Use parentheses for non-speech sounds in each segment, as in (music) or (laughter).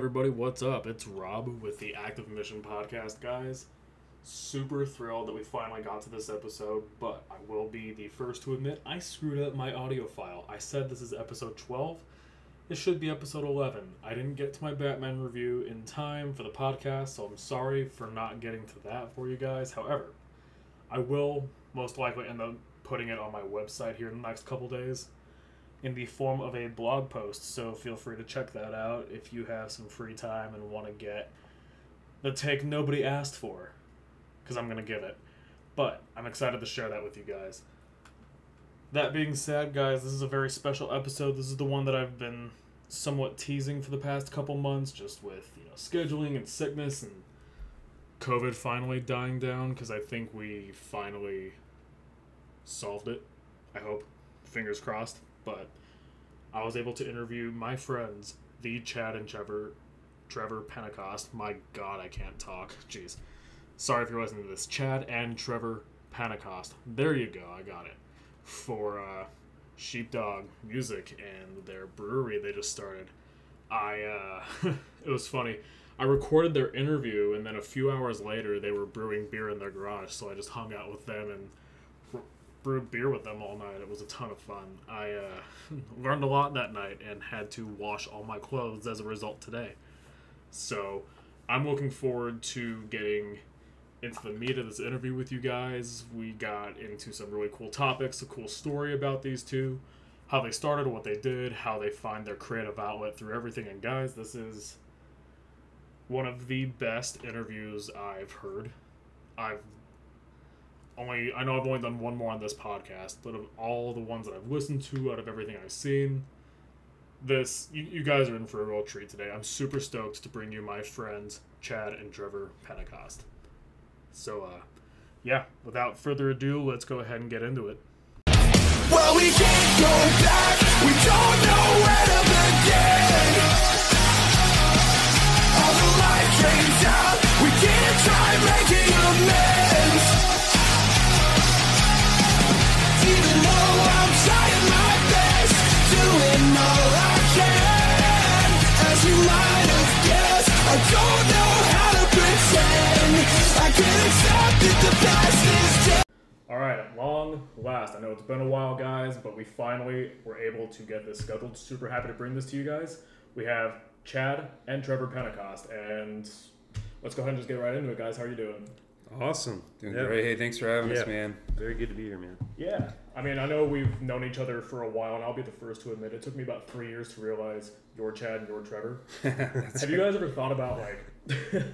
everybody? What's up? It's Rob with the Active Mission Podcast, guys. Super thrilled that we finally got to this episode, but I will be the first to admit I screwed up my audio file. I said this is episode 12. This should be episode 11. I didn't get to my Batman review in time for the podcast, so I'm sorry for not getting to that for you guys. However, I will most likely end up putting it on my website here in the next couple days in the form of a blog post. So feel free to check that out if you have some free time and want to get the take nobody asked for, because I'm going to give it. But I'm excited to share that with you guys. That being said, guys, this is a very special episode. This is the one that I've been somewhat teasing for the past couple months, just with you know scheduling and sickness and COVID finally dying down. Because I think we finally solved it. I hope. Fingers crossed but I was able to interview my friends, the Chad and Trevor, Trevor Pentecost. My God, I can't talk. Jeez. Sorry if you're listening to this. Chad and Trevor Pentecost. There you go. I got it. For uh, Sheepdog Music and their brewery they just started. I uh, (laughs) it was funny. I recorded their interview and then a few hours later they were brewing beer in their garage, so I just hung out with them and brewed beer with them all night. It was a ton of fun. I uh, (laughs) learned a lot that night and had to wash all my clothes as a result today. So I'm looking forward to getting into the meat of this interview with you guys. We got into some really cool topics, a cool story about these two, how they started, what they did, how they find their creative outlet through everything. And guys, this is one of the best interviews I've heard. I've only I know I've only done one more on this podcast, but of all the ones that I've listened to, out of everything I've seen, this you, you guys are in for a real treat today. I'm super stoked to bring you my friends Chad and Trevor Pentecost. So, uh, yeah, without further ado, let's go ahead and get into it. Well, we can't go back. We don't know where to begin. All the. We can't try making amends. All right, at long last, I know it's been a while, guys, but we finally were able to get this scheduled. Super happy to bring this to you guys. We have Chad and Trevor Pentecost, and let's go ahead and just get right into it, guys. How are you doing? Awesome. Doing yeah. great. Hey, thanks for having yeah. us, man. Very good to be here, man. Yeah. I mean, I know we've known each other for a while, and I'll be the first to admit it took me about three years to realize you're Chad and you're Trevor. (laughs) Have you guys ever thought about, like, (laughs)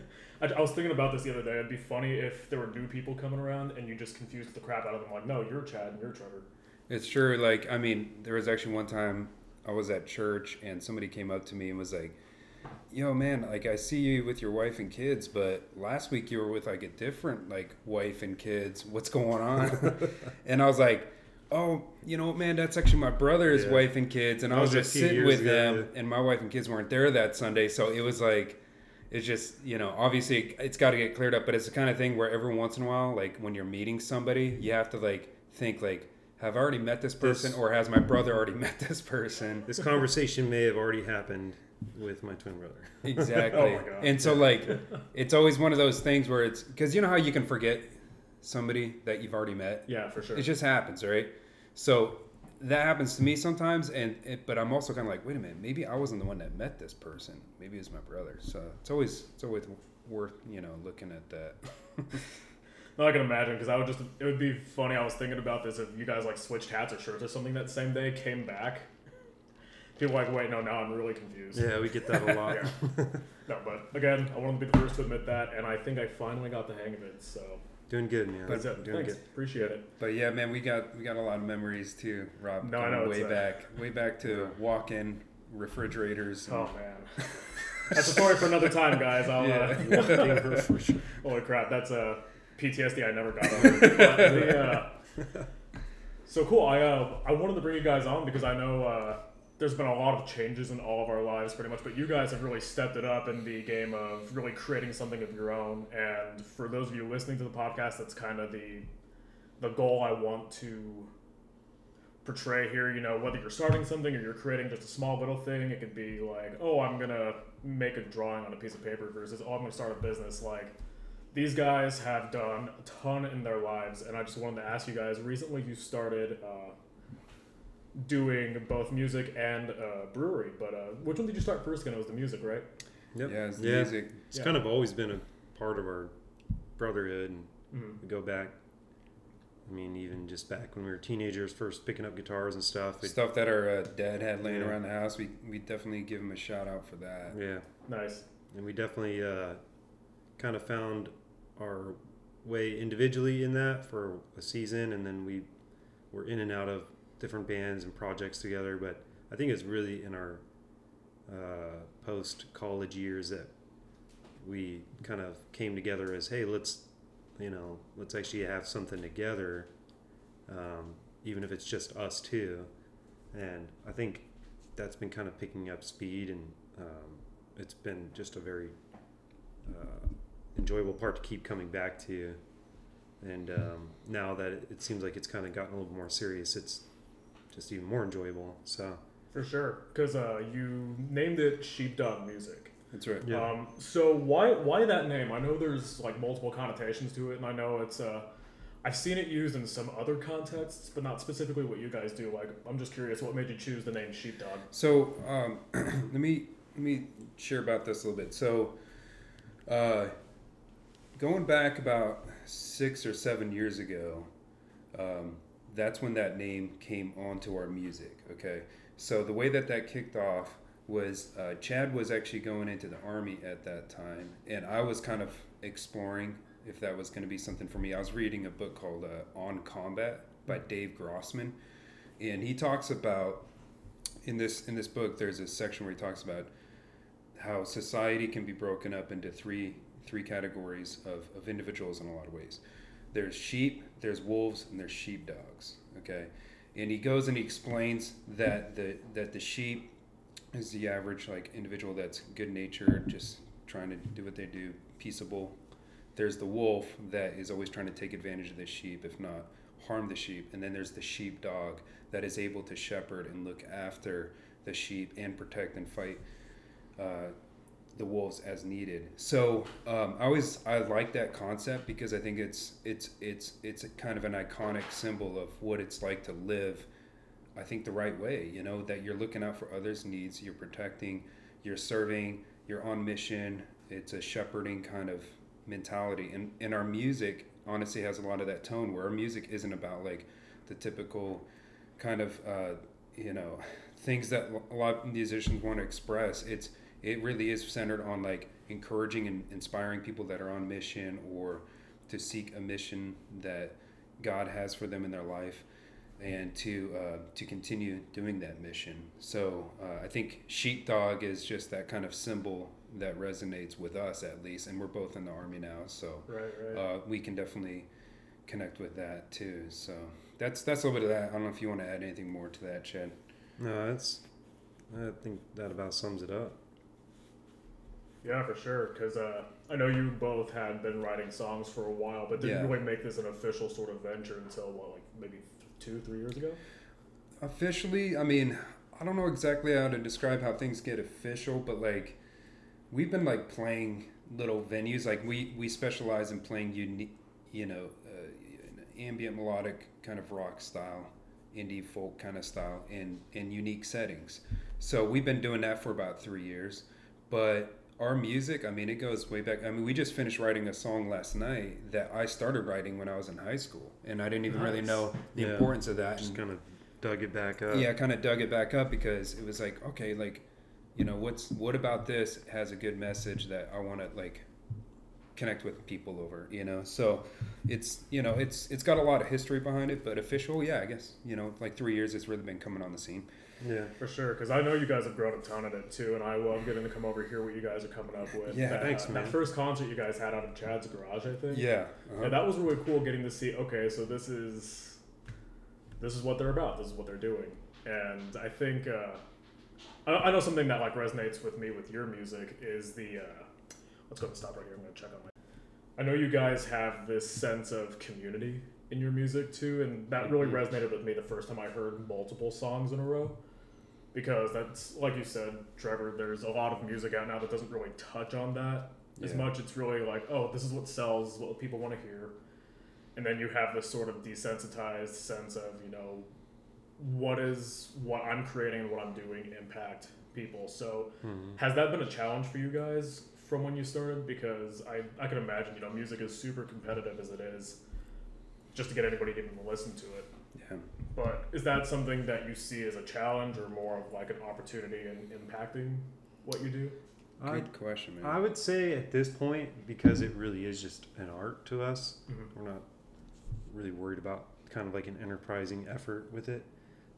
I, I, was thinking about this the other day. It'd be funny if there were new people coming around and you just confused the crap out of them. Like, no, you're Chad and you're Trevor. It's true. Like, I mean, there was actually one time I was at church and somebody came up to me and was like, yo man like i see you with your wife and kids but last week you were with like a different like wife and kids what's going on (laughs) and i was like oh you know man that's actually my brother's yeah. wife and kids and i was, was just sitting with ago, them and my wife and kids weren't there that sunday so it was like it's just you know obviously it's got to get cleared up but it's the kind of thing where every once in a while like when you're meeting somebody you have to like think like have I already met this person this, or has my brother already (laughs) met this person this conversation may have already happened with my twin brother. (laughs) Exactly. oh and so like it's always one of those things where it's cuz you know how you can forget somebody that you've already met? Yeah, for sure. It just happens, right? So that happens to me sometimes and it, but I'm also kind of like, wait a minute, maybe I wasn't the one that met this person. Maybe it was my brother. So it's always it's always worth, you know, looking at that. (laughs) no, I can imagine because I would just it would be funny. I was thinking about this if you guys like switched hats or shirts or something that same day, came back, people like, wait, no, now I'm really confused. Yeah, we get that a lot. (laughs) (laughs) no, but again, I want to be the first to admit that, and I think I finally got the hang of it. So doing good, man. That's it. Doing Thanks. good. Appreciate it. But yeah, man, we got we got a lot of memories too, Rob. No, I know way back, way back to walk-in refrigerators. Oh man. (laughs) That's a story for another time, guys. I'll, yeah. (laughs) uh, holy crap, that's a PTSD I never got (laughs) over. the, uh, so cool. I uh, I wanted to bring you guys on because I know uh, there's been a lot of changes in all of our lives pretty much but you guys have really stepped it up in the game of really creating something of your own and for those of you listening to the podcast that's kind of the the goal i want to portray here. You know, whether you're starting something or you're creating just a small little thing, it could be like, oh, I'm gonna make a drawing on a piece of paper versus, oh, I'm gonna start a business. Like, these guys have done a ton in their lives, and I just wanted to ask you guys. Recently, you started uh, doing both music and uh, brewery, but uh, which one did you start first? Again, it was the music, right? Yep. Yeah, it's the Yeah. music. It's Yeah. kind of always been a part of our brotherhood, and Mhm. we go back. I mean, even just back when we were teenagers, first picking up guitars and stuff. It, Stuff that our uh, dad had laying Yeah. around the house, we we definitely give him a shout out for that. yeah, Nice. and we definitely uh, kind of found our way individually in that for a season, and then we were in and out of different bands and projects together. But I think it's really in our uh, post college years that we kind of came together as, hey, let's you know, let's actually have something together, um, even if it's just us two. And I think that's been kind of picking up speed, and um, it's been just a very uh, enjoyable part to keep coming back to. And um, now that it, seems like it's kind of gotten a little more serious, it's just even more enjoyable. So For sure, because uh, you named it Sheepdog Music. That's right. Yeah. Um, so why why that name? I know there's like multiple connotations to it, and I know it's uh, I've seen it used in some other contexts, but not specifically what you guys do. Like, I'm just curious, what made you choose the name Sheepdog? So um, (clears throat) let me let me share about this a little bit. So uh, going back about six or seven years ago, um, that's when that name came onto our music. Okay, so the way that that kicked off was uh, Chad was actually going into the army at that time, and I was kind of exploring if that was going to be something for me. I was reading a book called uh, On Combat by Dave Grossman, and he talks about in this in this book there's a section where he talks about how society can be broken up into three three categories of, of individuals in a lot of ways there's sheep there's wolves and there's sheepdogs okay? And he goes and he explains that the that the sheep is the average like individual that's good natured just trying to do what they do peaceable. There's the wolf that is always trying to take advantage of the sheep if not harm the sheep. And then there's the sheepdog that is able to shepherd and look after the sheep and protect and fight uh, the wolves as needed. So um, I always I like that concept because I think it's it's it's it's kind of an iconic symbol of what it's like to live. I think the right way. You know that you're looking out for others' needs, you're protecting, you're serving, you're on mission. It's a shepherding kind of mentality, and and our music honestly has a lot of that tone where our music isn't about like the typical kind of uh, you know things that a lot of musicians want to express it's it really is centered on like encouraging and inspiring people that are on mission or to seek a mission that god has for them in their life and to uh, to continue doing that mission so uh, i think sheepdog is just that kind of symbol that resonates with us at least and we're both in the army now so Right, right. uh, we can definitely connect with that too. So that's that's a little bit of that. I don't know if you want to add anything more to that, Chad. no, that's I think that about sums it up. Yeah, for sure. Because uh, I know you both had been writing songs for a while, but didn't Yeah. really make this an official sort of venture until what, like maybe two, three years ago. Officially, I mean, I don't know exactly how to describe how things get official, but like we've been like playing little venues. Like we we specialize in playing unique, you know, uh, ambient melodic kind of rock style, indie folk kind of style in in unique settings. So we've been doing that for about three years, but our music, I mean, it goes way back. I mean, we just finished writing a song last night that I started writing when I was in high school, and I didn't even really know the Yeah. importance of that. Just kind of dug it back up. yeah, I kind of dug it back up because it was like, okay, like, you know, what's what about this has a good message that I want to like connect with people over, you know. So it's you know it's it's got a lot of history behind it, but official, yeah, I guess you know, like three years, it's really been coming on the scene. Yeah. For sure, because I know you guys have grown a ton of it too, and I love getting to come over here what you guys are coming up with. Yeah, that, thanks, uh, man. That first concert you guys had out of Chad's garage, I think. Yeah, Yeah, uh-huh. that was really cool getting to see. Okay, so this is this is what they're about. This is what they're doing, and I think uh, I, I know something that like resonates with me with your music is the. Uh, let's go and stop right here. I'm gonna check on my. I know you guys have this sense of community in your music too, and that really Mhm. resonated with me the first time I heard multiple songs in a row. Because that's like you said, Trevor. There's a lot of music out now that doesn't really touch on that as Yeah. much. It's really like, oh, this is what sells, what people want to hear, and then you have this sort of desensitized sense of you know what is what I'm creating and what I'm doing impact people. So Mhm. has that been a challenge for you guys from when you started? Because I, I can imagine, you know, music is super competitive as it is, just to get anybody to even listen to it. Yeah. But is that something that you see as a challenge or more of like an opportunity in impacting what you do? I, Good question, man. I would say at this point, because it really is just an art to us, Mhm. we're not really worried about kind of like an enterprising effort with it.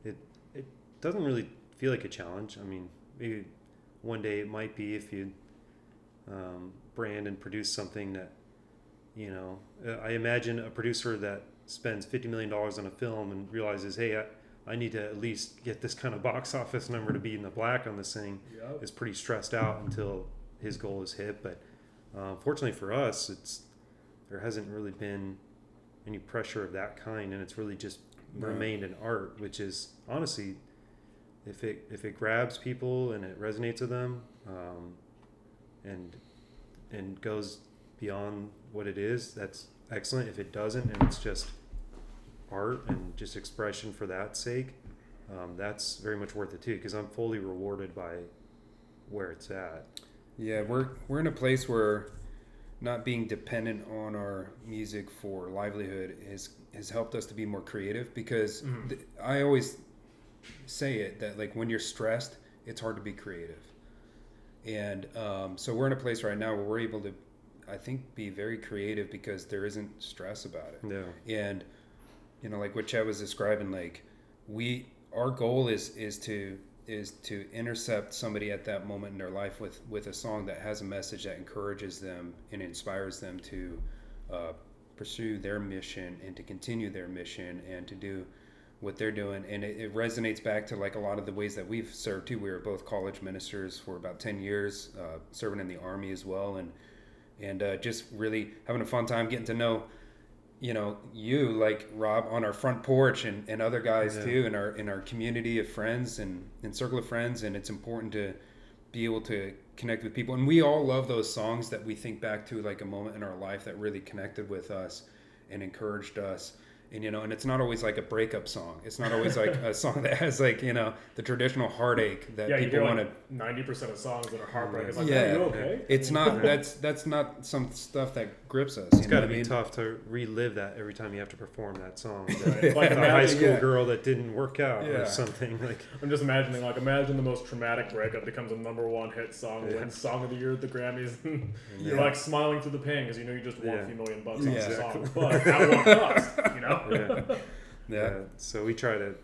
It it doesn't really feel like a challenge. I mean, maybe one day it might be if you um, brand and produce something that you know. uh, I imagine a producer that spends fifty million dollars on a film and realizes, hey, I, I need to at least get this kind of box (laughs) office number to be in the black on this thing Yep. is pretty stressed out until his goal is hit. But uh, fortunately for us, it's there hasn't really been any pressure of that kind, and it's really just remained an art, which is honestly, if it if it grabs people and it resonates with them, um, and and goes beyond what it is, that's excellent. If it doesn't, and it's just art and just expression for that sake, um, that's very much worth it too. Because I'm fully rewarded by where it's at. Yeah, we're we're in a place where not being dependent on our music for livelihood has has helped us to be more creative because Mhm. th- I always say it that like when you're stressed, it's hard to be creative. And um, so we're in a place right now where we're able to, I think, be very creative because there isn't stress about it Yeah. and you know like what chad was describing like we our goal is is to is to intercept somebody at that moment in their life with with a song that has a message that encourages them and inspires them to uh, pursue their mission and to continue their mission and to do what they're doing. And it, it resonates back to like a lot of the ways that we've served too. We were both college ministers for about 10 years uh, serving in the army as well and and uh, just really having a fun time getting to know you know you like rob on our front porch and, and other guys Yeah. too in our in our community of friends and and circle of friends and it's important to be able to connect with people and we all love those songs that we think back to like a moment in our life that really connected with us and encouraged us and you know and it's not always like a breakup song it's not always like (laughs) a song that has like you know the traditional heartache that yeah, people want to like ninety percent of songs that are heartbreak It's like, Yeah. okay? it's not (laughs) that's that's not some stuff that grips us It's you know got to be mean? tough to relive that every time you have to perform that song. (laughs) Right. Like a high school yeah. girl that didn't work out Yeah. or something like. I'm just imagining, like, imagine the most traumatic breakup becomes a number one hit song, Yeah. wins Song of the Year at the Grammys. (laughs) You're like smiling through the pain because you know you just won Yeah. a few million bucks on Yeah. the song, but at what cost? You know? (laughs) Yeah. yeah So we try to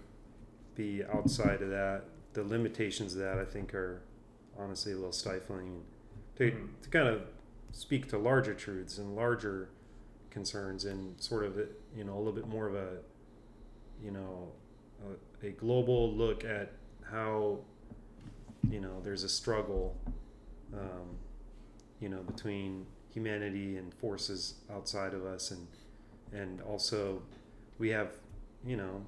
be outside of that. The limitations of that, I think, are honestly a little stifling. To, to kind of speak to larger truths and larger concerns and sort of, you know, a little bit more of a, you know, a, a global look at how, you know, there's a struggle, um, you know, between humanity and forces outside of us, and and also we have, you know,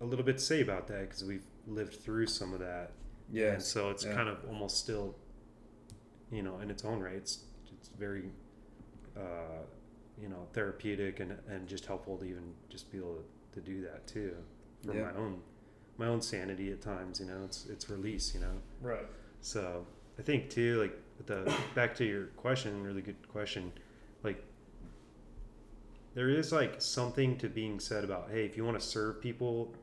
a little bit to say about that because we've lived through some of that. yeah And so it's Yeah. kind of almost still, you know, in its own right, it's, it's very, uh, you know, therapeutic and, and just helpful to even just be able to, to do that too for Yeah. my own, my own sanity at times, you know, it's, it's release, you know? Right. So I think too, like the back to your question, really good question. Like there is like something to being said about hey, if you want to serve people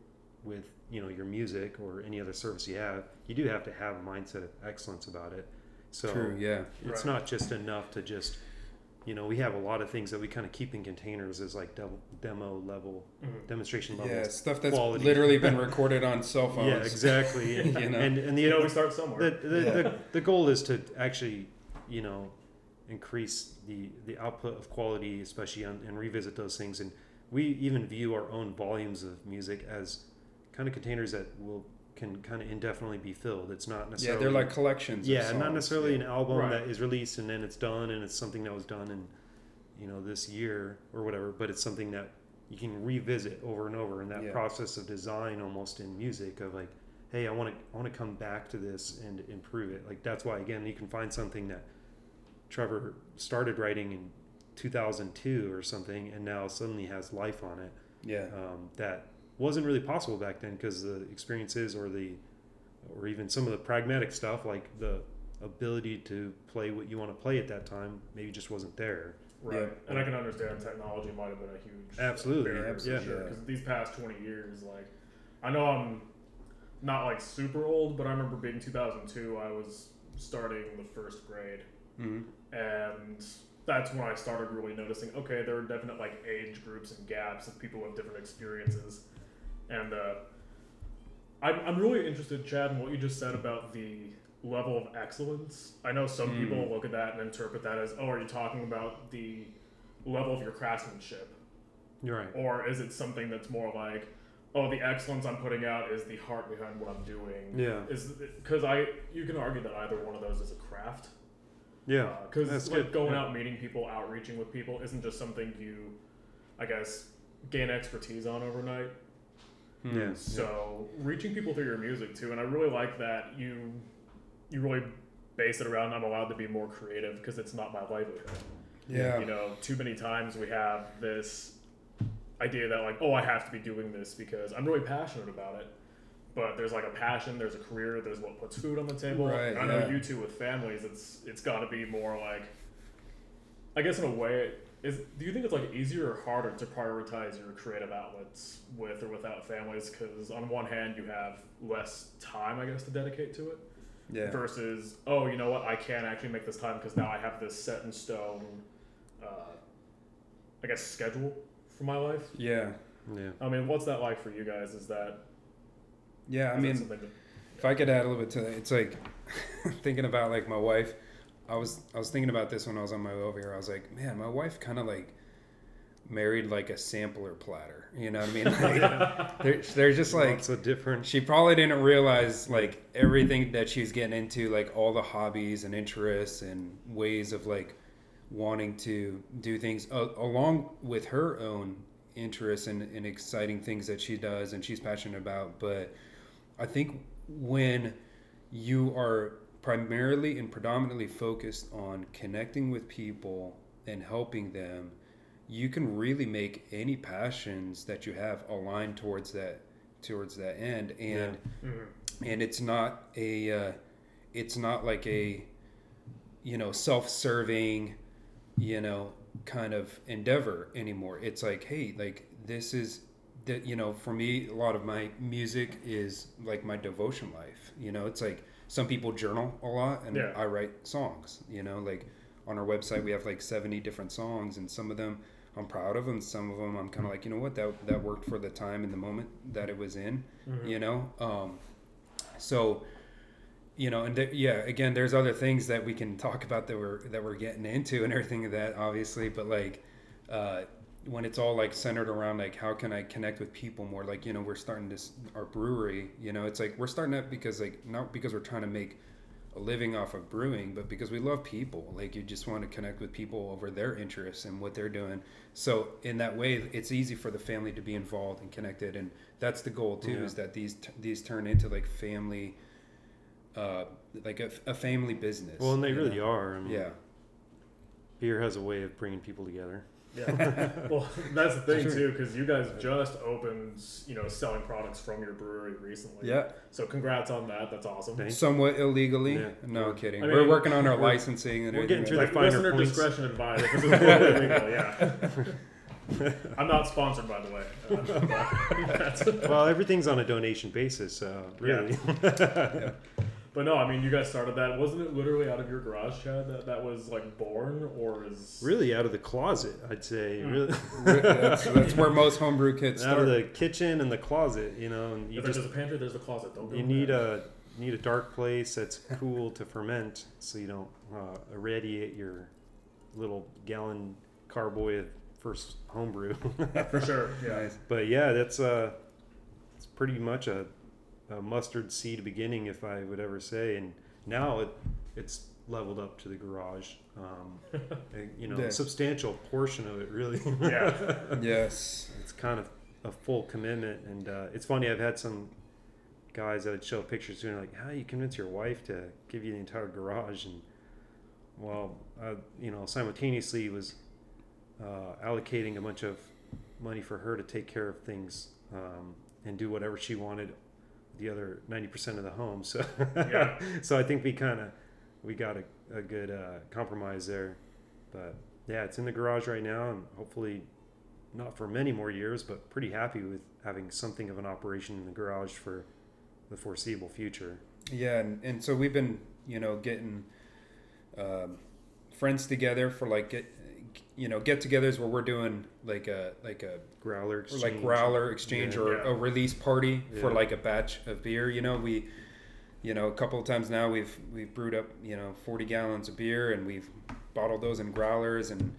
with you know your music or any other service you have, you do have to have a mindset of excellence about it. So true yeah it's Right. not just enough to just you know we have a lot of things that we kind of keep in containers as like demo, demo level Mhm. demonstration levels. Yeah, stuff that's quality. literally been (laughs) recorded on cell phones. Yeah, exactly. (laughs) And, You know? and, and the You know, we start somewhere. the, the, Yeah. the, the goal is to actually, you know, increase the, the output of quality, especially on, and revisit those things. And we even view our own volumes of music as kind of containers that will can kind of indefinitely be filled. It's not necessarily Yeah, they're like collections. yeah, not songs. necessarily an album Right. that is released and then it's done and it's something that was done in you know this year or whatever, but it's something that you can revisit over and over in that Yeah. process of design almost in music of like hey i want to i want to come back to this and improve it like that's why again you can find something that trevor started writing in 2002 or something and now suddenly has life on it Yeah. um, that wasn't really possible back then because the experiences or the or even some of the pragmatic stuff like the ability to play what you want to play at that time maybe just wasn't there Right. Yeah. And I can understand technology might have been a huge Absolutely, barrier absolutely, for sure. yeah. Because these past twenty years, like I know I'm not like super old, but I remember being 2002. I was starting the first grade, hmm and that's when I started really noticing. Okay, there are definite like age groups and gaps of people with different experiences, and uh, I'm I'm really interested, Chad, in what you just said about the level of excellence. I know some Hmm. people look at that and interpret that as, oh, are you talking about the level of your craftsmanship? you're right Or is it something that's more like, oh, the excellence I'm putting out is the heart behind what I'm doing? yeah Is because I you can argue that either one of those is a craft. yeah Because that's like good. going Yeah. out meeting people, outreaching with people isn't just something you, I guess, gain expertise on overnight. Yeah. Mm. So reaching people through your music too, and I really like that you you really base it around I'm allowed to be more creative because it's not my livelihood. Yeah. You know, too many times we have this idea that like, oh, I have to be doing this because I'm really passionate about it. But there's like a passion, there's a career, there's what puts food on the table. Right, I know yeah. you two with families, it's it's got to be more like, I guess in a way, is do you think it's like easier or harder to prioritize your creative outlets with or without families? Because on one hand, you have less time, I guess, to dedicate to it Yeah. versus oh you know what i can actually make this time because now i have this set in stone uh, i guess schedule for my life Yeah. yeah i mean what's that like for you guys is that Yeah. I is that mean, something that- if I could add a little bit to that, it's like (laughs) thinking about like my wife. I was I was thinking about this when I was on my way over here. I was like, man, my wife kind of like married like a sampler platter. You know what I mean? (laughs) Like, they're, they're just like so different she probably didn't realize like everything that she's getting into, like all the hobbies and interests and ways of like wanting to do things uh, along with her own interests and, and exciting things that she does and she's passionate about. But I think when you are primarily and predominantly focused on connecting with people and helping them, you can really make any passions that you have align towards that towards that end. And Mhm. and it's not a uh, it's not like a you know self-serving you know kind of endeavor anymore. It's like hey like this is that you know for me a lot of my music is like my devotion life. You know it's like some people journal a lot and Yeah. i write songs you know like on our website we have like 70 different songs and some of them i'm proud of and some of them i'm kind of like you know what that that worked for the time and the moment that it was in Mhm. you know um so you know and there, yeah again there's other things that we can talk about that we're that we're getting into and everything of that obviously but like uh when it's all like centered around like how can i connect with people more? Like you know we're starting this our brewery you know it's like we're starting up because like not because we're trying to make a living off of brewing but because we love people. Like you just want to connect with people over their interests and what they're doing. So in that way it's easy for the family to be involved and connected and that's the goal too Yeah. is that these these turn into like family uh like a, a family business well and they really know? are I mean, yeah. beer has a way of bringing people together yeah. (laughs) Well that's the thing too because you guys just opened you know selling products from your brewery recently. Yeah. So congrats on that. That's awesome. Thanks. somewhat illegally? Yeah. no kidding. I we're working on our we're- licensing and we're everything getting like through that. the finer listener points. discretion advised this is totally legal yeah. I'm not sponsored by the way. (laughs) (laughs) That's- well everything's on a donation basis so really But no, I mean, you guys started that. Wasn't it literally out of your garage, Chad? That that was like born, or is really out of the closet i'd say Hmm. really (laughs) that's, that's where most homebrew kits out start of the kitchen and the closet you know and you If there's a pantry, there's a closet. Don't you need there. a need a dark place that's cool to ferment so you don't uh, irradiate your little gallon carboy of first homebrew for sure. (laughs) Yeah. But yeah that's uh it's pretty much a, a mustard seed beginning if i would ever say and now it it's leveled up to the garage. Um, (laughs) and, you know, Yeah. a substantial portion of it really. Yeah. (laughs) Yes. it's kind of a full commitment, and uh, it's funny. I've had some guys that would show pictures to me like, "How do you convince your wife to give you the entire garage?" And well, uh, you know, simultaneously was uh, allocating a bunch of money for her to take care of things um, and do whatever she wanted. The other ninety percent of the home, so Yeah. (laughs) so I think we kind of we got a, a good uh, compromise there. But yeah, it's in the garage right now, and hopefully not for many more years, but pretty happy with having something of an operation in the garage for the foreseeable future. Yeah, and, and so we've been, you know, getting um, friends together for like get, you know, get-togethers where we're doing like a like a Growler exchange. like growler exchange Yeah. or Yeah. a release party for like a batch of beer. You know, we, you know, a couple of times now we've we've brewed up you know forty gallons of beer and we've bottled those in growlers and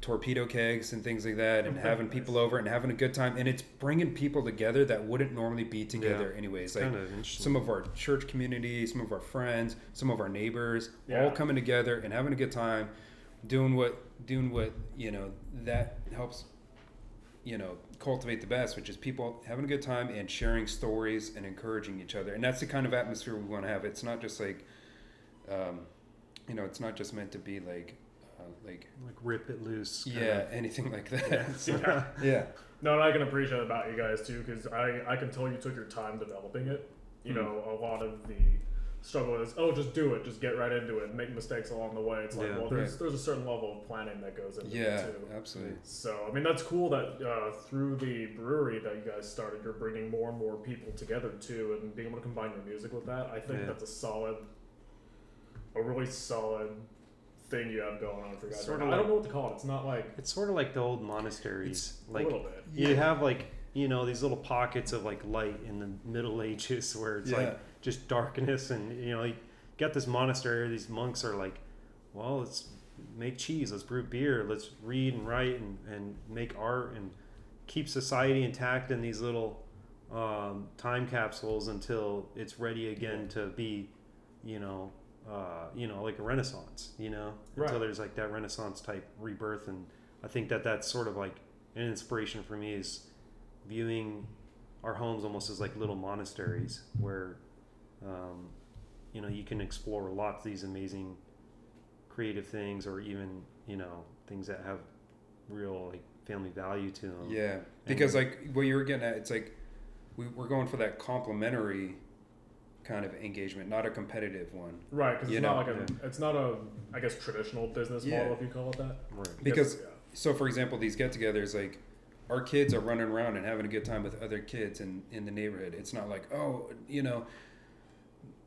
torpedo kegs and things like that and (laughs) having people over and having a good time and it's bringing people together that wouldn't normally be together anyways like kind of interesting. some of our church community, some of our friends, some of our neighbors, Yeah. all coming together and having a good time, doing what doing what you know that helps, you know, cultivate the best, which is people having a good time and sharing stories and encouraging each other, and that's the kind of atmosphere we want to have. It's not just like, um, you know, it's not just meant to be like, uh, like like rip it loose. kind yeah, of. anything like that. (laughs) So, Yeah. yeah. No, and I can appreciate about you guys too, because I, I can tell you took your time developing it. You Hmm. know, a lot of the struggle is, oh, just do it, just get right into it, make mistakes along the way. It's like, Yeah. well, there's Right. there's a certain level of planning that goes into Yeah, it too. absolutely. So, I mean, that's cool that uh, through the brewery that you guys started, you're bringing more and more people together too, and being able to combine your music with that. I think Yeah. that's a solid, a really solid thing you have going on for you guys. Sorta I don't know what to call it. It's not like It's sort of like the old monasteries. a like little bit. you have like you know these little pockets of like light in the Middle Ages (laughs) where it's Yeah. like just darkness, and you know you get this monastery. These monks are like, well, let's make cheese, let's brew beer, let's read and write and, and make art and keep society intact in these little um, time capsules until it's ready again to be, you know, uh, you know, like a renaissance, you know, until there's like that renaissance type rebirth. And I think that that's sort of like an inspiration for me is viewing our homes almost as like little monasteries where, um, you know, you can explore lots of these amazing creative things or even, you know, things that have real like family value to them. Yeah, because like what you were getting at, it's like we, we're going for that complementary kind of engagement, not a competitive one. Right, because it's know, not like a, it's not a, I guess, traditional business Yeah. model, if you call it that. Right. Because yeah. so, for example, these get-togethers, like our kids are running around and having a good time with other kids in in the neighborhood. It's not like oh, you know,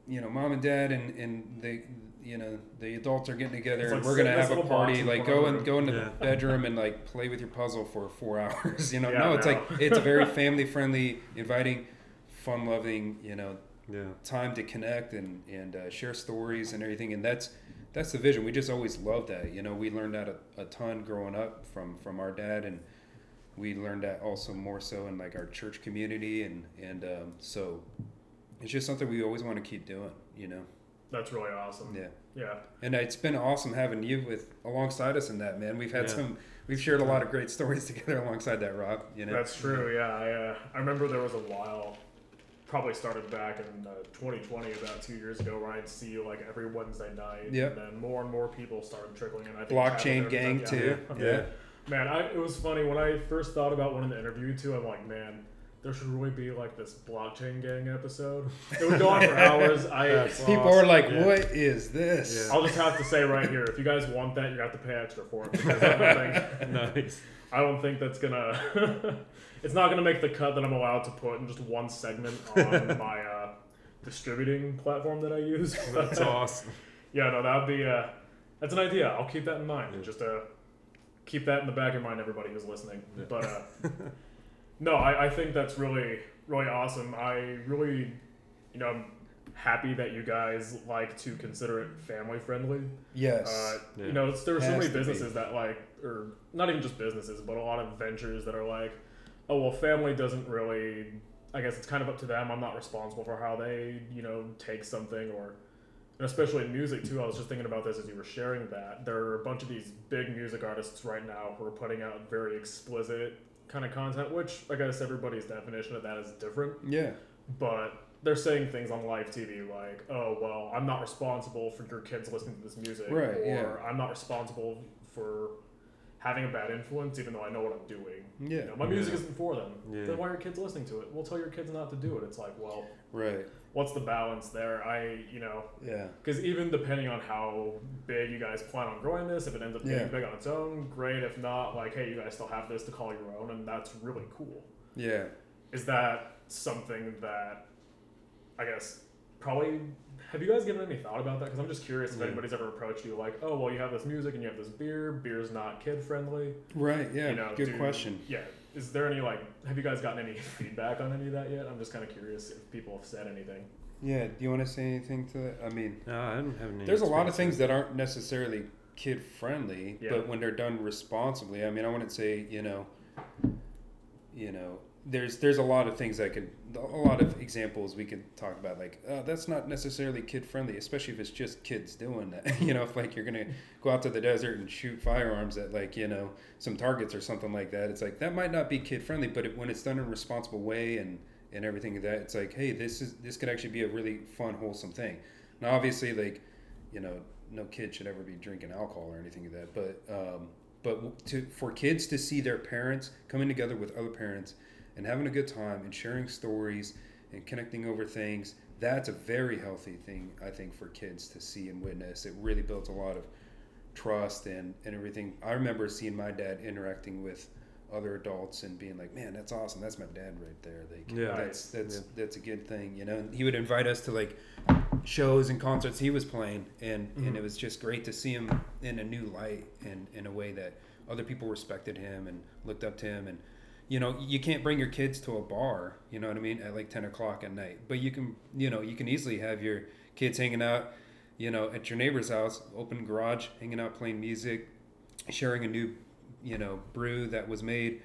you know, mom and dad and and they. You know the adults are getting together, It's and we're gonna have a party. Like go and go in the (laughs) bedroom and like play with your puzzle for four (laughs) hours. You know, Yeah, no, it's no. like it's a very (laughs) family friendly, inviting, fun loving. You know, Yeah. time to connect and and uh, share stories and everything and that's that's the vision we just always loved that you know we learned that a, a ton growing up from from our dad and we learned that also more so in like our church community and and um, so it's just something we always want to keep doing you know That's really awesome. yeah Yeah. and it's been awesome having you with alongside us in that man we've had Yeah. some we've shared a lot of great stories (laughs) together alongside that rob you know That's true. Yeah, I, uh, I remember there was a while, probably started back in uh, 2020, about two years ago, where I'd see you like every Wednesday night. Yep. And then more and more people started trickling in. I think blockchain gang was too there. yeah. Man, I, it was funny when I first thought about wanting to interview you too. I'm like, man, there should really be like this blockchain gang episode. It would go on for (laughs) hours. I That's people are like Yeah. what is this Yeah. I'll just have to say right here, if you guys want that, you have to pay extra for it because I don't (laughs) think nice. I don't think that's gonna. (laughs) it's not gonna make the cut that I'm allowed to put in just one segment on my uh, distributing platform that I use. That's awesome. yeah, no, that'd be. Uh, that's an idea. I'll keep that in mind. Yeah. Just uh, keep that in the back of your mind, everybody who's listening. Yeah. But uh, (laughs) no, I, I think that's really really awesome. I really, you know, I'm happy that you guys like to consider it family friendly. yes Uh, Yeah. You know, it's, there are so many businesses that like, or not even just businesses, but a lot of ventures that are like, oh well, family doesn't really. I guess it's kind of up to them. I'm not responsible for how they, you know, take something or and especially in music too. I was just thinking about this as you were sharing that. There are a bunch of these big music artists right now who are putting out very explicit kind of content, which I guess everybody's definition of that is different. Yeah. But they're saying things on live TV like, "Oh well, I'm not responsible for your kids listening to this music," Right, or yeah. "I'm not responsible for having a bad influence, even though I know what I'm doing." Yeah. You know, my music Yeah. isn't for them. Yeah. Then why are your kids listening to it? We'll tell your kids not to do it. It's like, well, Right. what's the balance there? I, you know, Yeah. because even depending on how big you guys plan on growing this, if it ends up getting Yeah. big on its own, great. If not, like, hey, you guys still have this to call your own, and that's really cool. Yeah. Is that something that I guess probably have you guys given any thought about that? Because I'm just curious if Yeah. anybody's ever approached you like, oh, well, you have this music and you have this beer. Beer's not kid friendly. Right. Yeah. you know, Good do- question. Yeah. Is there any like? Have you guys gotten any (laughs) feedback on any of that yet? I'm just kind of curious if people have said anything. Yeah. Do you want to say anything to that? I mean, No, I don't have any. there's a lot of things that aren't necessarily kid friendly, Yeah. but when they're done responsibly, I mean, I wouldn't say you know, you know, there's there's a lot of things that could a lot of examples we could talk about like uh, that's not necessarily kid friendly especially if it's just kids doing that (laughs) you know if like you're gonna go out to the desert and shoot firearms at like you know some targets or something like that it's like that might not be kid friendly but it, when it's done in a responsible way and and everything like that it's like hey this is this could actually be a really fun wholesome thing. Now obviously like you know no kid should ever be drinking alcohol or anything like that but um but to for kids to see their parents coming together with other parents and having a good time and sharing stories and connecting over things that's a very healthy thing i think for kids to see and witness it really builds a lot of trust and, and everything i remember seeing my dad interacting with other adults and being like man that's awesome that's my dad right there like Yeah. that's that's Yeah. that's a good thing you know and he would invite us to like shows and concerts he was playing and and Mhm. it was just great to see him in a new light and in a way that other people respected him and looked up to him and you know you can't bring your kids to a bar you know what i mean at like 10 o'clock at night but you can you know you can easily have your kids hanging out you know at your neighbor's house open garage hanging out playing music sharing a new you know brew that was made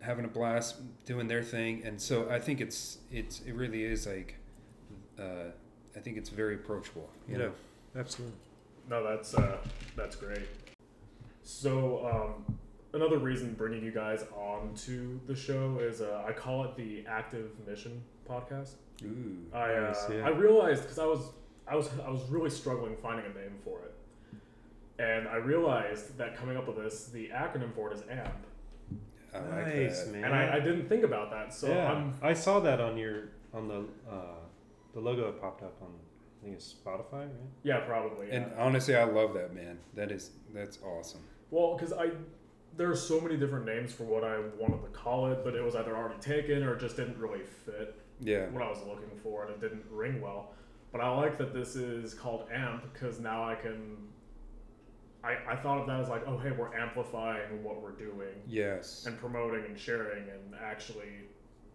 having a blast doing their thing and so i think it's it's it really is like uh, i think it's very approachable you Yeah. know Absolutely. No, that's uh, that's great. So um, another reason bringing you guys on to the show is uh, I call it the Active Mission Podcast. Ooh. I uh, Nice, yeah. I realized because I was I was I was really struggling finding a name for it, and I realized that coming up with this, the acronym for it is AMP, I nice, that. man. and I, I didn't think about that. So yeah, I'm I saw that on your on the uh, the logo popped up on I think it's Spotify, right? yeah probably yeah. And honestly, I love that man. That is that's awesome. Well, because I there are so many different names for what I wanted to call it, but it was either already taken or it just didn't really fit Yeah. what I was looking for, and it didn't ring well. But I like that this is called AMP because now I can. I, I thought of that as like, oh hey, we're amplifying what we're doing Yes. and promoting and sharing and actually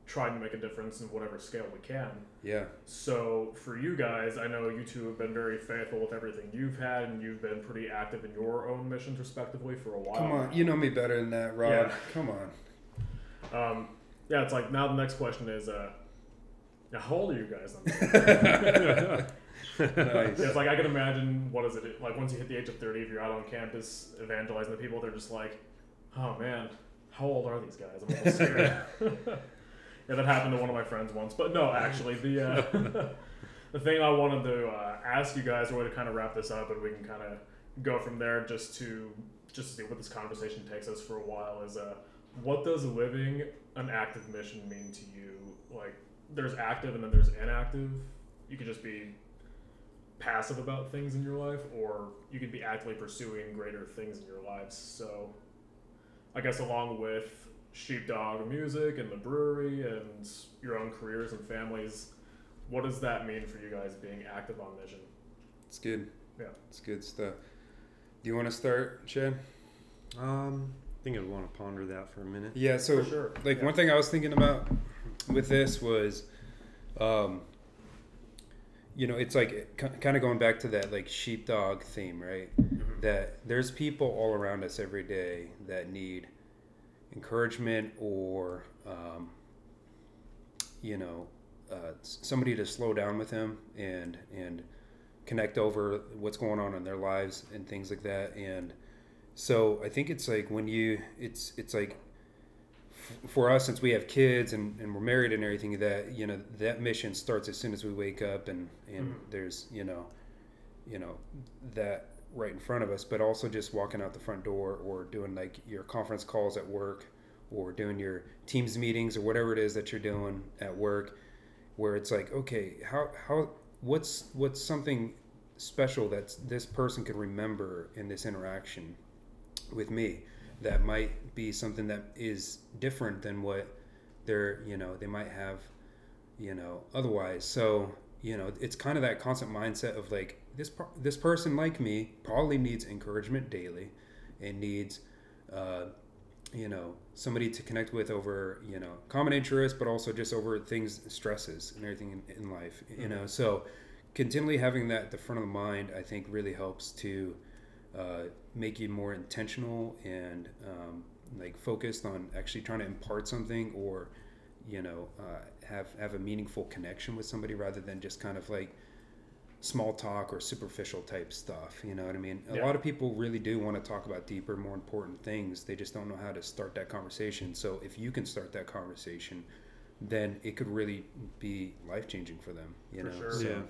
trying to make a difference in whatever scale we can. Yeah. So for you guys, I know you two have been very faithful with everything you've had, and you've been pretty active in your own missions respectively for a while. Come on, you know me better than that, Rob. Yeah. Come on. Um, yeah, it's like now the next question is, uh, now how old are you guys? (laughs) (laughs) Nice. it's like I can imagine what is it like once you hit the age of thirty, if you're out on campus evangelizing the people, they're just like, oh man, how old are these guys? I'm almost scared. (laughs) yeah, that happened to one of my friends once. But no, actually, the uh, (laughs) (laughs) the thing I wanted to uh, ask you guys, or way to kind of wrap this up, and we can kind of go from there, just to just to see what this conversation takes us for a while, is uh, what does living an active mission mean to you? Like, there's active and then there's inactive. You could just be passive about things in your life, or you could be actively pursuing greater things in your lives. So, I guess along with sheepdog music and the brewery and your own careers and families, what does that mean for you guys being active on mission? It's good. Yeah. It's good stuff. Do you want to start, Chad? Um, I think I'd want to ponder that for a minute. Yeah. So, for sure. like, Yeah. one thing I was thinking about with this was, um, you know, it's like kind of going back to that like sheepdog theme, right? Mhm. that there's people all around us every day that need encouragement or um, you know uh, somebody to slow down with them and and connect over what's going on in their lives and things like that. And so I think it's like when you, it's it's like f- for us since we have kids and, and we're married and everything that you know that mission starts as soon as we wake up and and Mhm. there's you know you know that right in front of us but also just walking out the front door or doing like your conference calls at work or doing your teams meetings or whatever it is that you're doing at work where it's like okay how how what's what's something special that this person could remember in this interaction with me that might be something that is different than what they're you know they might have you know otherwise? So you know it's kind of that constant mindset of like this this person like me probably needs encouragement daily and needs uh, you know somebody to connect with over you know common interests but also just over things stresses and everything in, in life you know? So continually having that at the front of the mind i think really helps to uh, make you more intentional and um, like focused on actually trying to impart something or you know uh, have have a meaningful connection with somebody rather than just kind of like small talk or superficial type stuff you know what i mean a Yeah. lot of people really do want to talk about deeper more important things they just don't know how to start that conversation so if you can start that conversation then it could really be life changing for them you For know sure. so Yeah.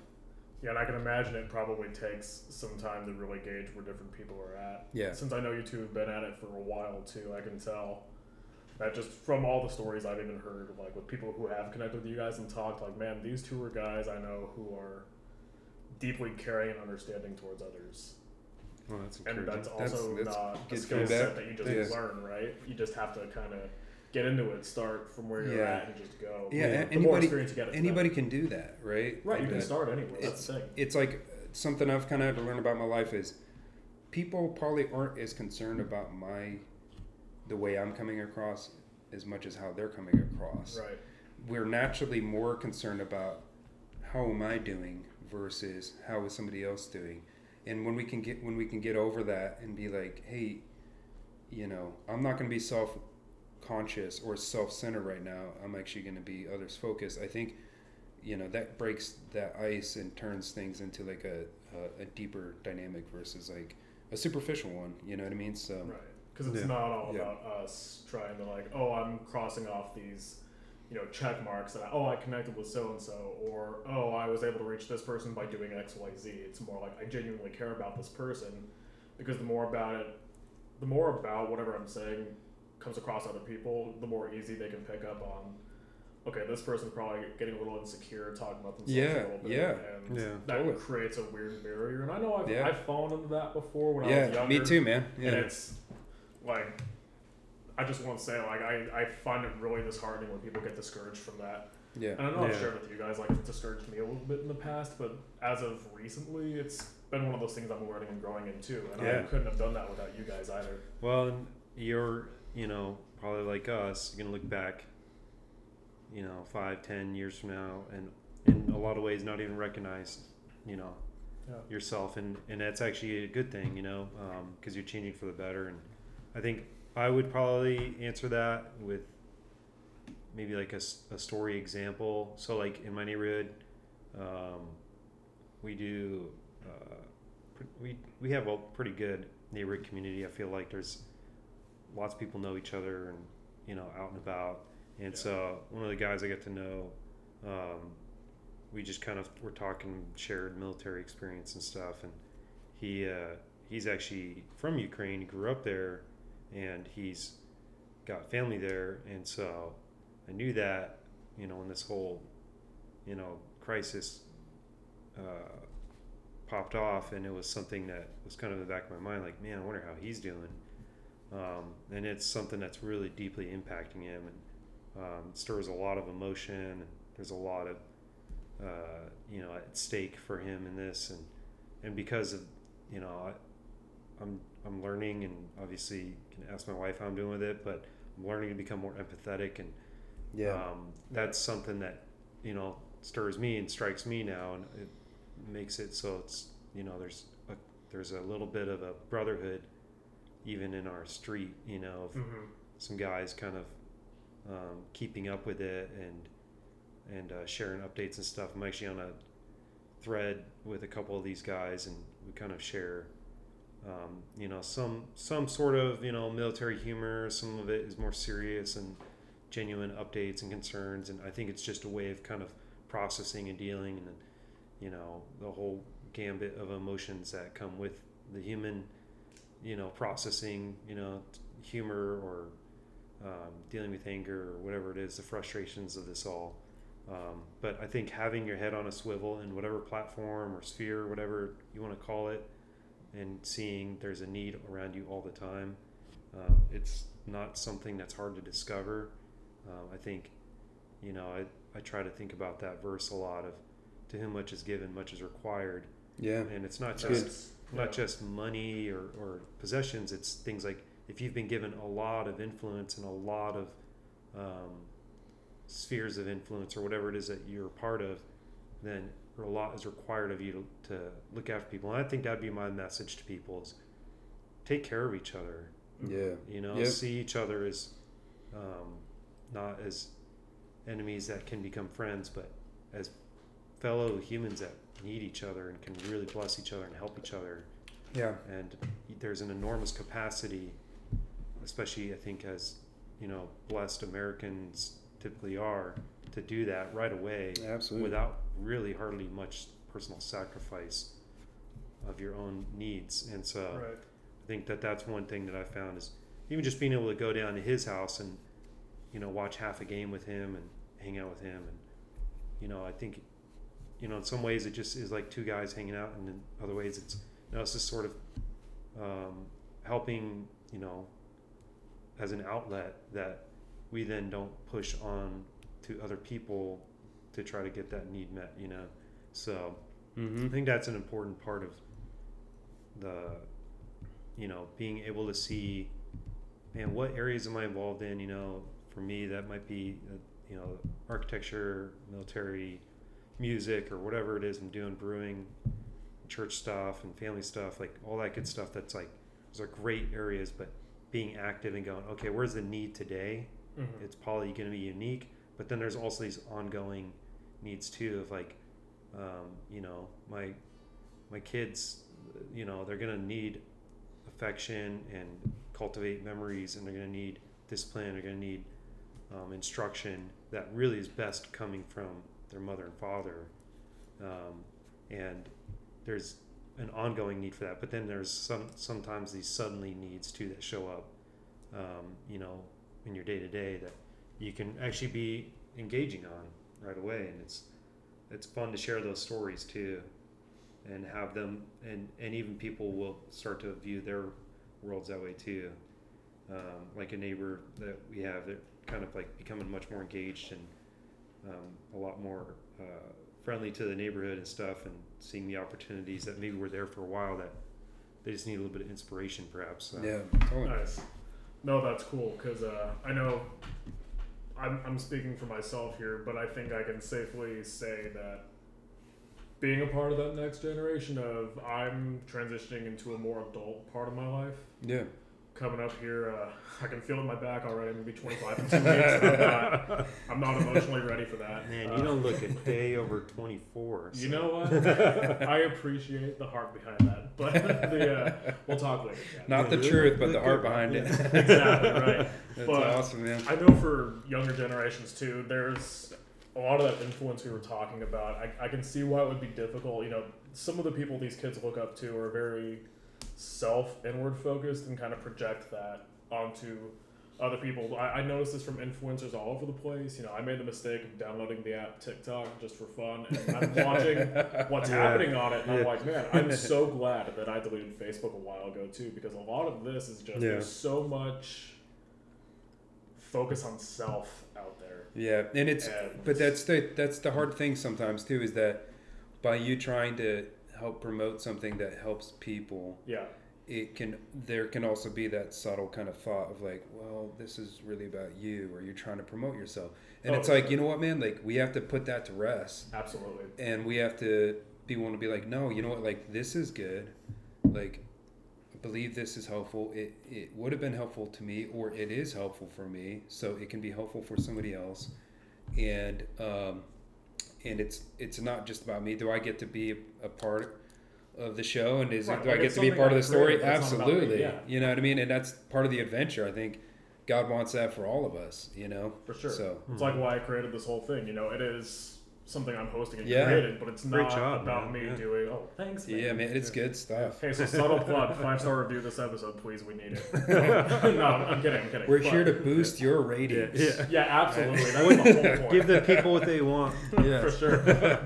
Yeah, and I can imagine it probably takes some time to really gauge where different people are at. Yeah. Since I know you two have been at it for a while too, I can tell that just from all the stories I've even heard, like with people who have connected with you guys and talked, like, man, these two are guys I know who are deeply caring and understanding towards others. Well, that's And that's also That's- that's not a skill set that you just Thanks. learn, right? You just have to kind of get into it, start from where you're Yeah. at, and just go. Yeah, more anybody- get, anybody can do that right Right, you Like can start anywhere. Thing. it's like uh, something I've kind of had to learn about my life is people probably aren't as concerned about my the way I'm coming across as much as how they're coming across. Right. We're naturally more concerned about how am I doing versus how is somebody else doing. And when we can get when we can get over that and be like, hey, you know, I'm not going to be self conscious or self centered right now. I'm actually going to be others focused. I think you know that breaks that ice and turns things into like a, a, a deeper dynamic versus like a superficial one you know what i mean so Right. Because it's Yeah. not all Yeah. about us trying to like, oh, I'm crossing off these, you know, check marks, and I, oh, I connected with so and so, or oh, I was able to reach this person by doing X, Y, Z. It's more like I genuinely care about this person, because the more about it, the more about whatever I'm saying comes across other people, the more easy they can pick up on. Okay, this person's probably getting a little insecure talking about themselves Yeah, a little bit, yeah. and Yeah, that totally. creates a weird barrier. And I know I've, Yeah. I've fallen into that before when I was yeah younger. me too man And yeah it's like, I just want to say, like, I, I find it really disheartening when people get discouraged from that. yeah And I know I've Yeah. shared with you guys, like, it's discouraged me a little bit in the past, but as of recently, it's been one of those things I'm learning and growing into. And I couldn't have done that without you guys either. Well, you're, you know, probably like us, you're gonna look back, you know, five, ten years from now, and in a lot of ways, not even recognize, you know, Yeah. yourself, and and that's actually a good thing, you know, um, because you're changing for the better. And I think I would probably answer that with maybe like a, a story example. So, like in my neighborhood, um, we do. Uh, we we have a pretty good neighborhood community. I feel like there's lots of people know each other and you know out and about. And Yeah. so one of the guys I get to know, um, we just kind of were talking shared military experience and stuff. And he uh, he's actually from Ukraine. He grew up there, and he's got family there. And so I knew that you know when this whole you know crisis uh, popped off, and it was something that was kind of in the back of my mind, like, man, I wonder how he's doing. Um, and it's something that's really deeply impacting him, and um, stirs a lot of emotion. There's a lot of, uh, you know, at stake for him in this, and and because of, you know, I, I'm I'm learning, and obviously can ask my wife how I'm doing with it, but I'm learning to become more empathetic, and yeah um, that's something that you know stirs me and strikes me now, and it makes it so it's you know there's a there's a little bit of a brotherhood even in our street, you know, of Mm-hmm. some guys kind of um, keeping up with it and and uh, sharing updates and stuff. I'm actually on a thread with a couple of these guys, and we kind of share. Um, you know, some some sort of you know military humor. Some of it is more serious and genuine updates and concerns. And I think it's just a way of kind of processing and dealing, and you know, the whole gambit of emotions that come with the human, you know, processing, you know, humor or um, dealing with anger or whatever it is, the frustrations of this all. Um, but I think having your head on a swivel in whatever platform or sphere, whatever you want to call it, and seeing there's a need around you all the time, um, it's not something that's hard to discover. Um, I think, you know, I, I try to think about that verse a lot of to whom much is given, much is required. Yeah. And it's not That's just not just money or, or possessions. It's things like if you've been given a lot of influence and a lot of um, spheres of influence or whatever it is that you're a part of, then a lot is required of you to, to look after people. And I think that'd be my message to people is take care of each other. Yeah. You know, Yep. see each other as um, not as enemies that can become friends, but as fellow humans that need each other and can really bless each other and help each other. Yeah. And there's an enormous capacity, especially I think as you know blessed Americans typically are, to do that right away Absolutely. without really hardly much personal sacrifice of your own needs. And so. Right. I think that that's one thing that I found is even just being able to go down to his house and you know watch half a game with him and hang out with him and you know I think you know in some ways it just is like two guys hanging out and in other ways it's you know it's just sort of um, helping you know as an outlet that we then don't push on to other people to try to get that need met you know so I Mm-hmm. think that's an important part of the, you know, being able to see, man, what areas am I involved in? You know, for me, that might be, uh, you know, architecture, military, music, or whatever it is I'm doing, brewing, church stuff, and family stuff, like all that good stuff. That's like, those are great areas, but being active and going, okay, where's the need today? Mhm. it's probably going to be unique but then there's also these ongoing needs too of like um, you know my my kids you know they're to need affection and cultivate memories and they're to need discipline they're to need um, instruction that really is best coming from their mother and father. Um, and there's an ongoing need for that but then there's some sometimes these suddenly needs too that show up um, you know in your day to day that you can actually be engaging on right away, and it's it's fun to share those stories too, and have them, and and even people will start to view their worlds that way too. Um, like a neighbor that we have, they're kind of like becoming much more engaged and um, a lot more uh, friendly to the neighborhood and stuff, and seeing the opportunities that maybe were there for a while that they just need a little bit of inspiration, perhaps. So. Yeah. Totally. Nice. No, that's cool because uh, I know I'm, I'm speaking for myself here, but I think I can safely say that being a part of that next generation of I'm transitioning into a more adult part of my life. Yeah. Coming up here, uh, I can feel it in my back already. I'm gonna be 25 in two weeks. I'm not, (laughs) I'm not emotionally ready for that. Man, Uh, you don't look a day over 24. (laughs) You know what? (laughs) I appreciate the heart behind that, but the, uh, we'll talk later. Chad. Not the Yeah, truth, but look the heart good, behind it. exactly right. That's But- awesome, man. I know for younger generations too, there's a lot of that influence we were talking about. I, I can see why it would be difficult. You know, some of the people these kids look up to are very self inward focused and kind of project that onto other people. I, I noticed this from influencers all over the place. You know, I made the mistake of downloading the app TikTok just for fun, and I'm (laughs) watching what's Yeah. happening on it, and I'm like, man, I'm so glad that I deleted Facebook a while ago too, because a lot of this is just Yeah. there's so much focus on self out there. Yeah, and it's And- but that's the that's the hard thing sometimes too is that by you trying to help promote something that helps people, Yeah, it can there can also be that subtle kind of thought of like, well, this is really about you, or you're trying to promote yourself, and Oh, it's like you know what, man, like we have to put that to rest, absolutely. and we have to be willing to be like, no, you know what, like this is good, like believe this is helpful. It it would have been helpful to me, or it is helpful for me, so it can be helpful for somebody else, and um, and it's it's not just about me. Do I get to be a, a part of the show, and is Right, it, do like I get to be a part of the story? created, but it's not about me, Absolutely. yeah. You know what I mean, and that's part of the adventure. I think God wants that for all of us. You know, For sure. So It's like why I created this whole thing. You know, it is something I'm hosting and Yeah. created, but it's Great not job, about man. me Yeah. doing. Oh, thanks. Man. yeah, man, it's good stuff. Okay, so subtle plug, (laughs) five star review this episode, please. We need it. (laughs) no, I'm kidding. I'm kidding. We're But- here to boost your ratings. Yeah. Yeah, absolutely. That's the whole point. Give the people what they want. (laughs) Yeah. for sure.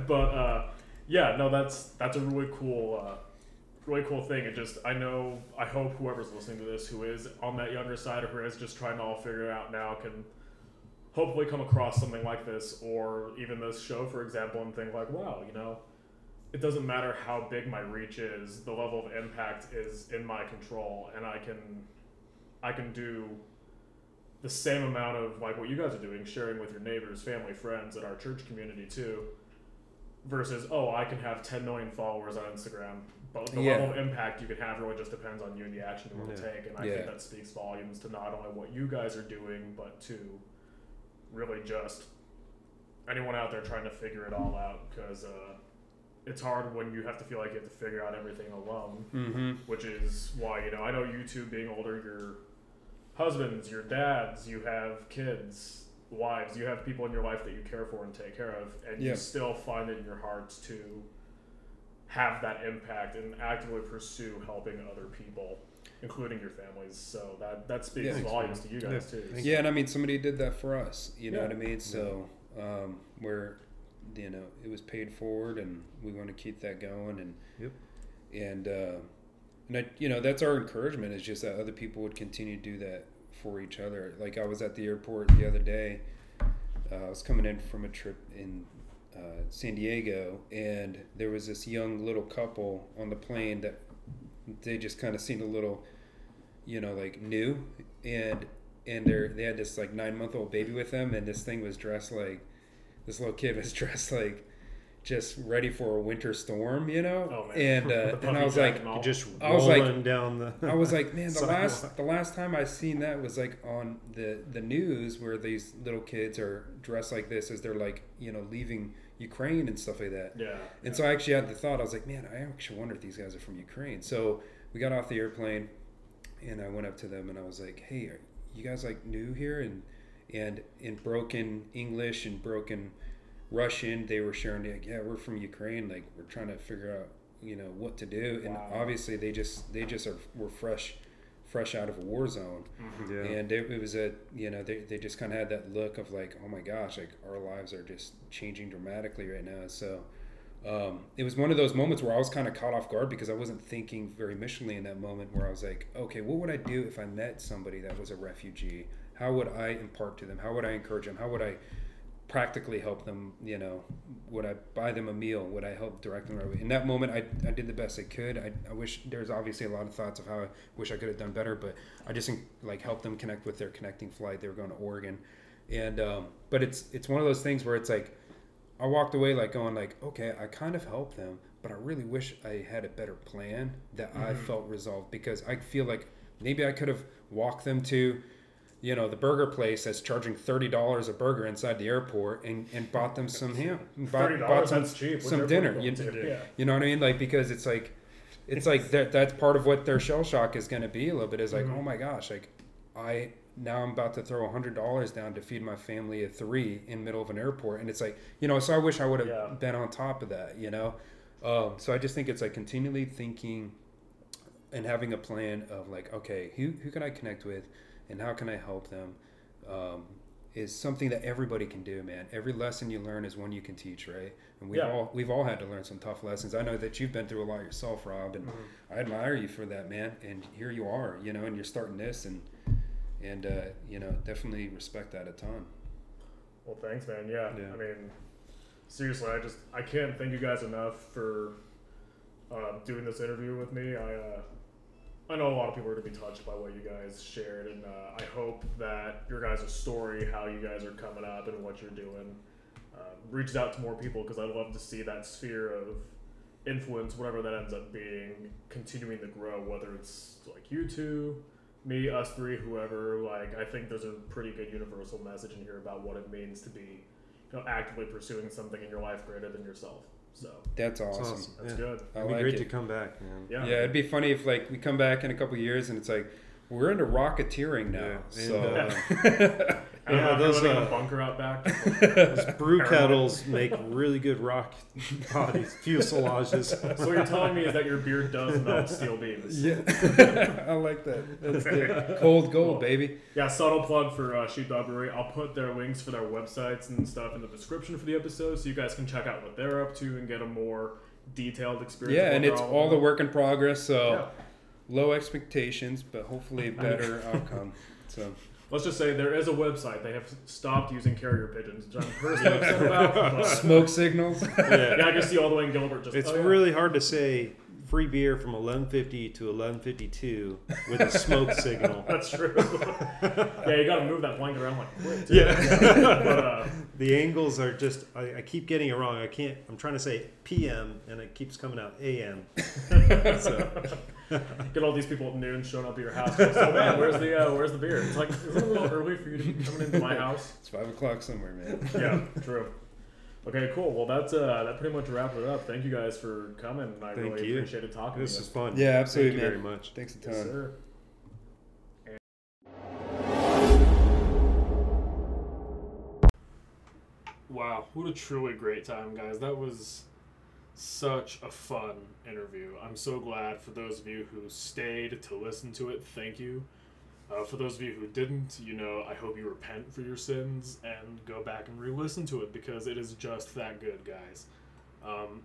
but uh, yeah, no, that's that's a really cool, uh, really cool thing. It just I know I hope whoever's listening to this who is on that younger side or who is just trying to all figure it out now can hopefully come across something like this or even this show, for example, and think like, wow, you know. It doesn't matter how big my reach is; the level of impact is in my control, and I can, I can do the same amount of like what you guys are doing, sharing with your neighbors, family, friends, and our church community too. Versus, oh, I can have 10 million followers on Instagram, but the Yeah. level of impact you can have really just depends on you and the action you want to Yeah. take. And I Yeah. think that speaks volumes to not only what you guys are doing, but to really just anyone out there trying to figure it all out. Because uh, it's hard when you have to feel like you have to figure out everything alone Mm-hmm. which is why you know I know you two being older, your husbands, your dads, you have kids, wives, you have people in your life that you care for and take care of, and Yeah. you still find it in your hearts to have that impact and actively pursue helping other people, including your families. So that that speaks Yeah. volumes to you guys Yeah. too. Thank Yeah, and I mean, somebody did that for us. You know Yeah. what I mean? So, um, where, you know, it was paid forward, and we want to keep that going, and Yep. and uh, and I, you know, that's our encouragement is just that other people would continue to do that for each other. Like I was at the airport the other day. Uh, I was coming in from a trip in uh, San Diego, and there was this young little couple on the plane that they just kind of seemed a little, you know, like new, and and they they had this like nine month old baby with them, and this thing was dressed like this little kid was (laughs) dressed like just ready for a winter storm, you know, Oh, man. and (laughs) uh, and I was like. Just (laughs) I was like- down the. I was like, man, the last the last time I seen that was like on the the news where these little kids are dressed like this as they're like you know leaving Ukraine and stuff like that. yeah. And so I actually had the thought I was like, man, I actually wonder if these guys are from Ukraine. So we got off the airplane, and I went up to them and I was like, hey, are you guys like new here? And and in broken English and broken Russian, they were sharing like, yeah, we're from Ukraine. Like we're trying to figure out you know what to do. And Wow. obviously they just they just are were fresh fresh out of a war zone. Mhm. yeah. and it, it was a you know they, they just kind of had that look of like oh my gosh like our lives are just changing dramatically right now. So um, it was one of those moments where i was kind of caught off guard because i wasn't thinking very missionally in that moment where i was like okay what would i do if i met somebody that was a refugee? How would i impart to them? How would i encourage them? How would i practically help them you know would i buy them a meal? Would i help direct them right way? In that moment i, I did the best i could. I, I wish there's obviously a lot of thoughts of how i wish i could have done better but i just like helped them connect with their connecting flight. They were going to oregon. And um, but it's it's one of those things where it's like i walked away like going like okay i kind of helped them but i really wish i had a better plan that i Mhm. felt resolved. Because i feel like maybe i could have walked them to you know the burger place that's charging thirty dollars a burger inside the airport and, and bought them some ham, bought, bought some cheap. some dinner, you- yeah. you know what I mean? Like because it's like it's like (laughs) that that's part of what their shell shock is going to be a little bit is like Mhm. oh my gosh like I now I'm about to throw a hundred dollars down to feed my family of three in the middle of an airport and it's like you know so I wish I would have Yeah. been on top of that you know um, so I just think it's like continually thinking and having a plan of like okay who who can I connect with and how can I help them um, is something that everybody can do, man. Every lesson you learn is one you can teach, right? And we've Yeah. all we've all had to learn some tough lessons. I know that you've been through a lot yourself, Rob, and Mhm. I admire you for that, man. And here you are, you know, and you're starting this, and and uh, you know, definitely respect that a ton. Well, thanks, man. Yeah. Yeah. I mean, seriously, I just I can't thank you guys enough for uh, doing this interview with me. I uh, I know a lot of people are gonna be touched by what you guys shared, and uh, I hope that your guys' story, how you guys are coming up, and what you're doing, uh, reaches out to more people because I love to see that sphere of influence, whatever that ends up being, continuing to grow. Whether it's like you two, me, us three, whoever. Like I think there's a pretty good universal message in here about what it means to be you know, actively pursuing something in your life greater than yourself. So That's It's awesome. awesome. that's yeah. good. I It'd be like great it. to come back, man. Yeah. Yeah, it'd be funny if like we come back in a couple years and it's like we're into rocketeering now. Yeah, So and, I don't Yeah, know you're those, living in uh, a bunker out back. Those (laughs) brew kettles make really good rock bodies, fuselages. (laughs) so what you're telling me is that your beer does melt steel beams. yeah, (laughs) I like that. That's good. Cold gold, baby. Yeah, subtle plug for uh, Sheepdog Brewery. I'll put their links for their websites and stuff in the description for the episode, so you guys can check out what they're up to and get a more detailed experience. Yeah, and it's they're all the work in progress. So Yeah. Low expectations, but hopefully a better (laughs) outcome. So Let's just say there is a website. They have stopped using carrier pigeons, which I'm personally upset about. Smoke signals. (laughs) Yeah. yeah, I can see all the way in Gilbert. Just It's oh, yeah. really hard to say free beer from 1150 to 1152 with a smoke (laughs) signal. That's true. yeah, you got to move that blanket around like quick. Too. Yeah. but uh, The angles are just, I, I keep getting it wrong. I can't, I'm trying to say PM and it keeps coming out AM. So, (laughs) get all these people at noon showing up at your house. Like, so man, where's the uh, where's the beer? It's like is it a little (laughs) early for you to be coming into my house? It's five o'clock somewhere, man. Yeah, true. Okay, cool. Well, that's uh, that pretty much wraps it up. Thank you guys for coming. I Thank really you. appreciated talking this to is you. fun. Yeah, absolutely, Thank you man. very much. Thanks a ton. Yes, sir. Wow, what a truly great time, guys. That was such a fun interview. I'm so glad for those of you who stayed to listen to it. Thank you. Uh, for those of you who didn't, you know, I hope you repent for your sins and go back and re listen to it because it is just that good, guys. Um,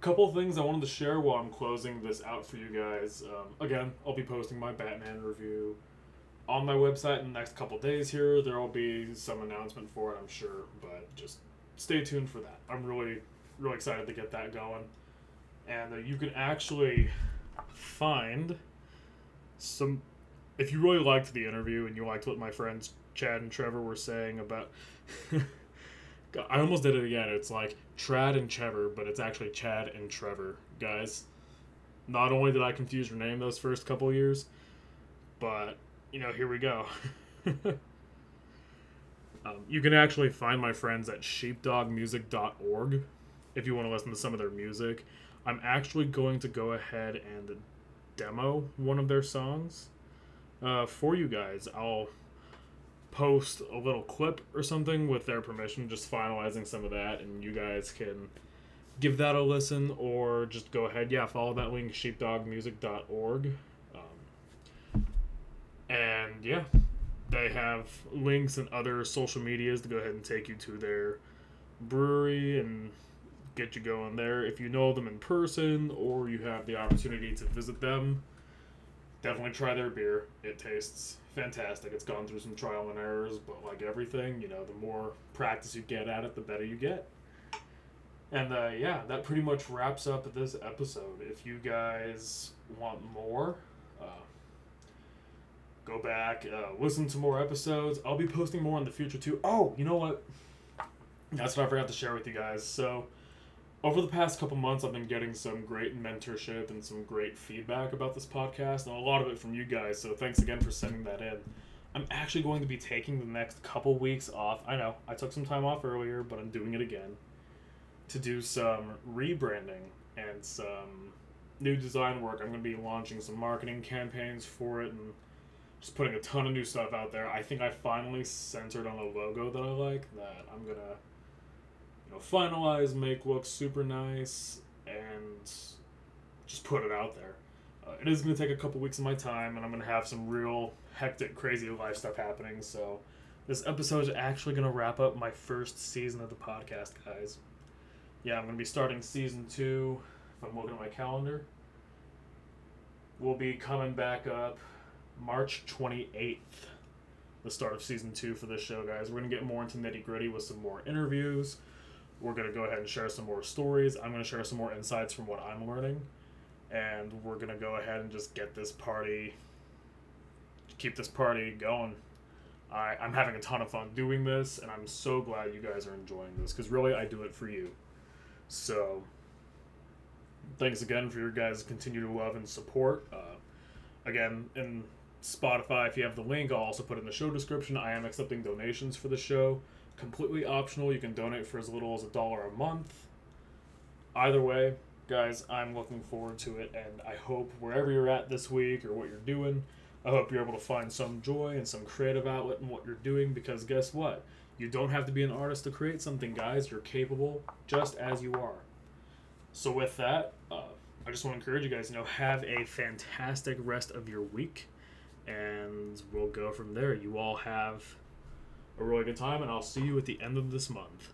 couple things I wanted to share while I'm closing this out for you guys. Um, again, I'll be posting my Batman review on my website in the next couple days here. There will be some announcement for it, I'm sure, but just stay tuned for that. I'm really, really excited to get that going. And uh, you can actually find some. If you really liked the interview and you liked what my friends Chad and Trevor were saying about. (laughs) I almost did it again. It's like Trad and Trevor, but it's actually Chad and Trevor, guys. Not only did I confuse your name those first couple years, but you know, here we go. (laughs) um, you can actually find my friends at sheepdogmusic.org if you want to listen to some of their music. I'm actually going to go ahead and demo one of their songs uh, for you guys. I'll post a little clip or something with their permission, just finalizing some of that, and you guys can give that a listen or just go ahead. Yeah, follow that link, sheepdogmusic.org. Um, and yeah, they have links and other social medias to go ahead and take you to their brewery and get you going there. If you know them in person or you have the opportunity to visit them, definitely try their beer. It tastes fantastic. It's gone through some trial and errors, but like everything, you know, the more practice you get at it, the better you get. And uh, yeah, that pretty much wraps up this episode. If you guys want more, uh, go back, uh, listen to more episodes. I'll be posting more in the future too. Oh, you know what? That's what I forgot to share with you guys. So, over the past couple months, I've been getting some great mentorship and some great feedback about this podcast, and a lot of it from you guys. So, thanks again for sending that in. I'm actually going to be taking the next couple weeks off. I know I took some time off earlier, but I'm doing it again to do some rebranding and some new design work. I'm going to be launching some marketing campaigns for it and just putting a ton of new stuff out there. I think I finally centered on a logo that I like that I'm going to know finalize, make look super nice and just put it out there. Uh, it is going to take a couple weeks of my time and I'm going to have some real hectic crazy life stuff happening. So this episode is actually going to wrap up my first season of the podcast, guys. Yeah, I'm going to be starting season 2 if I'm looking at my calendar. We'll be coming back up March 28th, the start of season two for this show, guys. We're going to get more into nitty gritty with some more interviews. We're going to go ahead and share some more stories. I'm going to share some more insights from what I'm learning. And we're going to go ahead and just get this party, keep this party going. I, I'm having a ton of fun doing this, and I'm so glad you guys are enjoying this because really I do it for you. So, thanks again for your guys' continued love and support. Uh, again, in Spotify, if you have the link, I'll also put in the show description. I am accepting donations for the show. Completely optional. You can donate for as little as a dollar a month. Either way, guys, I'm looking forward to it, and I hope wherever you're at this week or what you're doing, I hope you're able to find some joy and some creative outlet in what you're doing because guess what? You don't have to be an artist to create something, guys. You're capable just as you are. So, with that, uh, I just want to encourage you guys, you know, have a fantastic rest of your week, and we'll go from there. You all have a really good time, and I'll see you at the end of this month.